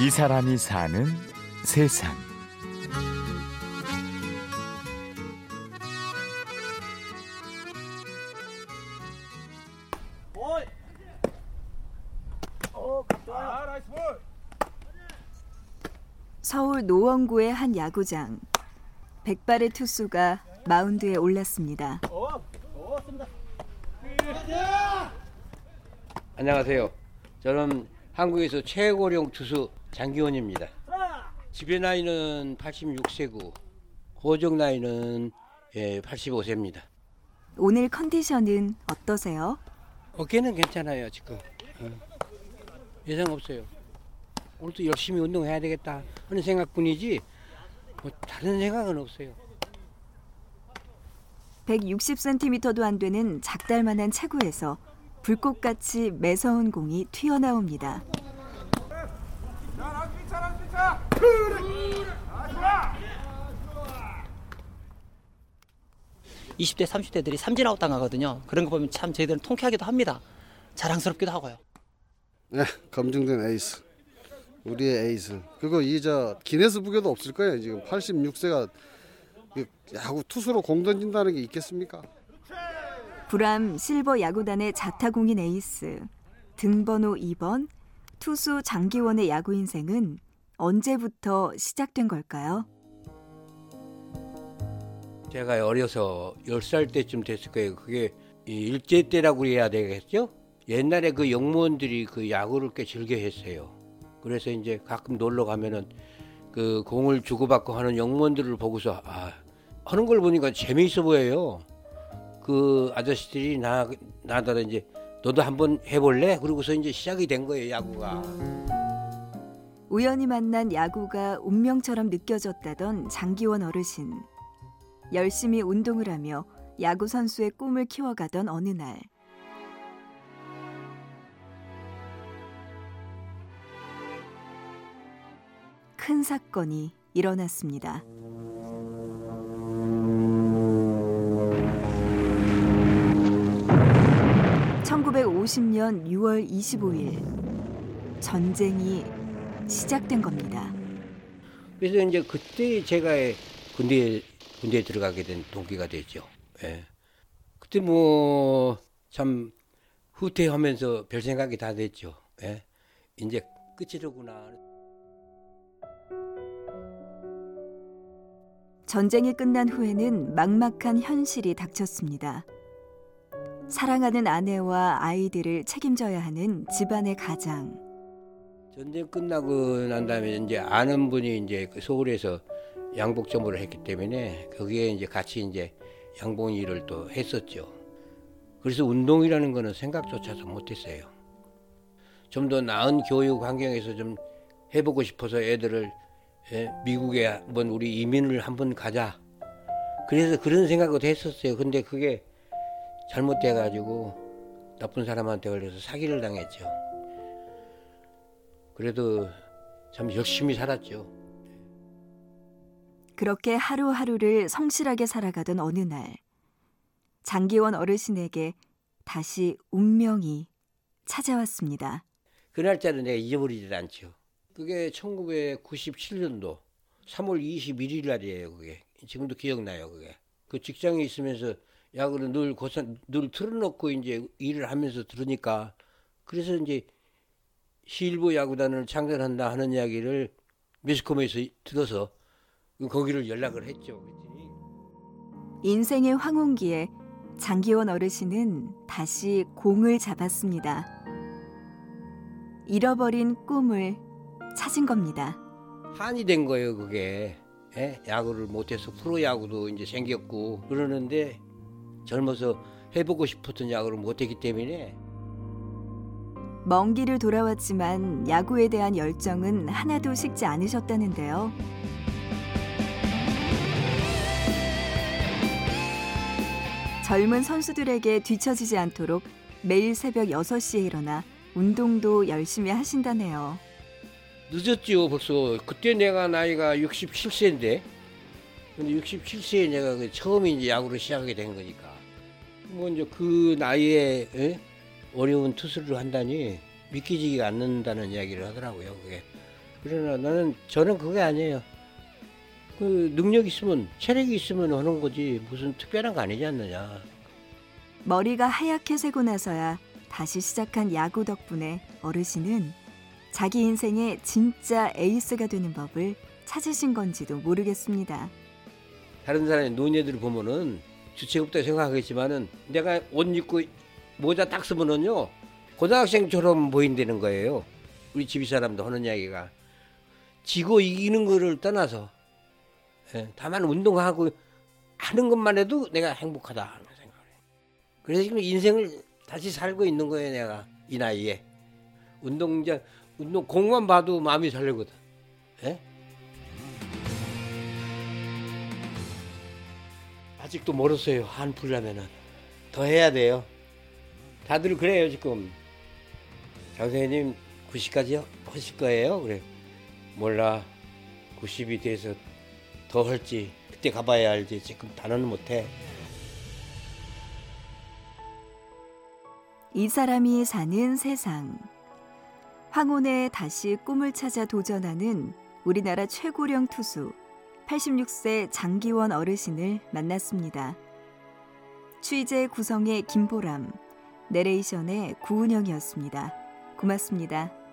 이 사람이 사는 세상. 서울 노원구의 한 야구장. 백발의 투수가 마운드에 올랐습니다. 안녕하세요. 저는 한국에서 최고령 투수 장기원입니다. 집의 나이는 86세고 고정 나이는 예, 85세입니다. 오늘 컨디션은 어떠세요? 어깨는 괜찮아요 지금. 어. 예상 없어요. 오늘도 열심히 운동해야 되겠다 하는 생각뿐이지 뭐 다른 생각은 없어요. 160cm도 안 되는 작달만한 체구에서 불꽃같이 매서운 공이 튀어나옵니다. 20대, 30대들이 삼진 아웃 당하거든요. 그런 거 보면 참 저희들은 통쾌하기도 합니다. 자랑스럽기도 하고요. 네, 검증된 에이스. 우리의 에이스. 그거 이저 기네스북에도 없을 거예요. 지금 86세가 야구 투수로 공 던진다는 게 있겠습니까? 불암 실버 야구단의 자타공인 에이스 등번호 2번 투수 장기원의 야구 인생은 언제부터 시작된 걸까요? 제가 어려서 10살 때쯤 됐을 거예요. 그게 일제 때라고 해야 되겠죠? 옛날에 그 영무원들이 그 야구를 꽤 즐겨 했어요. 그래서 이제 가끔 놀러 가면은 그 공을 주고받고 하는 영무원들을 보고서 아, 하는 걸 보니까 재미있어 보여요. 그 아저씨들이 나, 나더러 이제 너도 한번 해볼래? 그러고서 이제 시작이 된 거예요, 야구가. 우연히 만난 야구가 운명처럼 느껴졌다던 장기원 어르신. 열심히 운동을 하며 야구 선수의 꿈을 키워가던 어느 날. 큰 사건이 일어났습니다. 1950년 6월 25일 전쟁이 시작된 겁니다. 그래서 이제 그때 제가 군대 군대에 들어가게 된 동기가 되죠. 예. 그때 뭐 참 후퇴하면서 별 생각이 다 됐죠. 예. 이제 끝이로구나. 전쟁이 끝난 후에는 막막한 현실이 닥쳤습니다. 사랑하는 아내와 아이들을 책임져야 하는 집안의 가장. 전쟁 끝나고 난 다음에 이제 아는 분이 이제 그 서울에서 양복 전무를 했기 때문에 거기에 이제 같이 이제 양봉 일을 또 했었죠. 그래서 운동이라는 거는 생각조차도 못했어요. 좀 더 나은 교육 환경에서 좀 해보고 싶어서 애들을 예, 미국에 한번 우리 이민을 한번 가자. 그래서 그런 생각을 했었어요. 근데 그게 잘못돼가지고 나쁜 사람한테 걸려서 사기를 당했죠. 그래도 참 열심히 살았죠. 그렇게 하루하루를 성실하게 살아가던 어느 날, 장기원 어르신에게 다시 운명이 찾아왔습니다. 그 날짜는 내가 잊어버리지 않죠. 그게 1997년도 3월 21일 날이에요. 그게 지금도 기억나요. 그게 그 직장에 있으면서 야구를 늘 고산 늘 틀어놓고 이제 일을 하면서 들으니까 그래서 이제 시일부 야구단을 창단한다 하는 이야기를 매스컴에서 들어서 거기를 연락을 했죠. 인생의 황혼기에 장기원 어르신은 다시 공을 잡았습니다. 잃어버린 꿈을 찾은 겁니다. 한이 된 거예요, 그게. 예? 야구를 못해서 프로야구도 이제 생겼고 그러는데 젊어서 해보고 싶었던 야구를 못했기 때문에 먼 길을 돌아왔지만 야구에 대한 열정은 하나도 식지 않으셨다는데요. 젊은 선수들에게 뒤처지지 않도록 매일 새벽 6시에 일어나 운동도 열심히 하신다네요. 늦었죠 벌써 그때 내가 나이가 67세인데 근데 67세에 내가 그 처음 이제 야구를 시작하게 된 거니까 뭐 이제 그 나이에 에? 어려운 투수를 한다니 믿기지가 않는다는 이야기를 하더라고요 그게 그러나 나는 저는 그게 아니에요. 그 능력 있으면 체력이 있으면 하는 거지 무슨 특별한 거 아니지 않느냐. 머리가 하얗게 새고 나서야 다시 시작한 야구 덕분에 어르신은 자기 인생의 진짜 에이스가 되는 법을 찾으신 건지도 모르겠습니다. 다른 사람의 노인네들 보면은 주책 없다 생각하겠지만은 내가 옷 입고 모자 딱 쓰면은요 고등학생처럼 보인다는 거예요. 우리 집이 사람도 하는 이야기가 지고 이기는 거를 떠나서 예, 다만 운동하고 하는 것만 해도 내가 행복하다 하는 생각을 해요. 그래서 지금 인생을 다시 살고 있는 거예요 내가 이 나이에 운동 이제 운동 공만 봐도 마음이 설레거든. 예? 아직도 멀었어요. 한 풀려면은 더 해야 돼요. 다들 그래요 지금. 장 선생님 90까지 하실 거예요? 그래. 몰라. 90이 돼서 더 할지 그때 가봐야 알지. 지금 단어는 못해. 이 사람이 사는 세상. 황혼에 다시 꿈을 찾아 도전하는 우리나라 최고령 투수 86세 장기원 어르신을 만났습니다. 취재 구성의 김보람, 내레이션의 구은영이었습니다. 고맙습니다.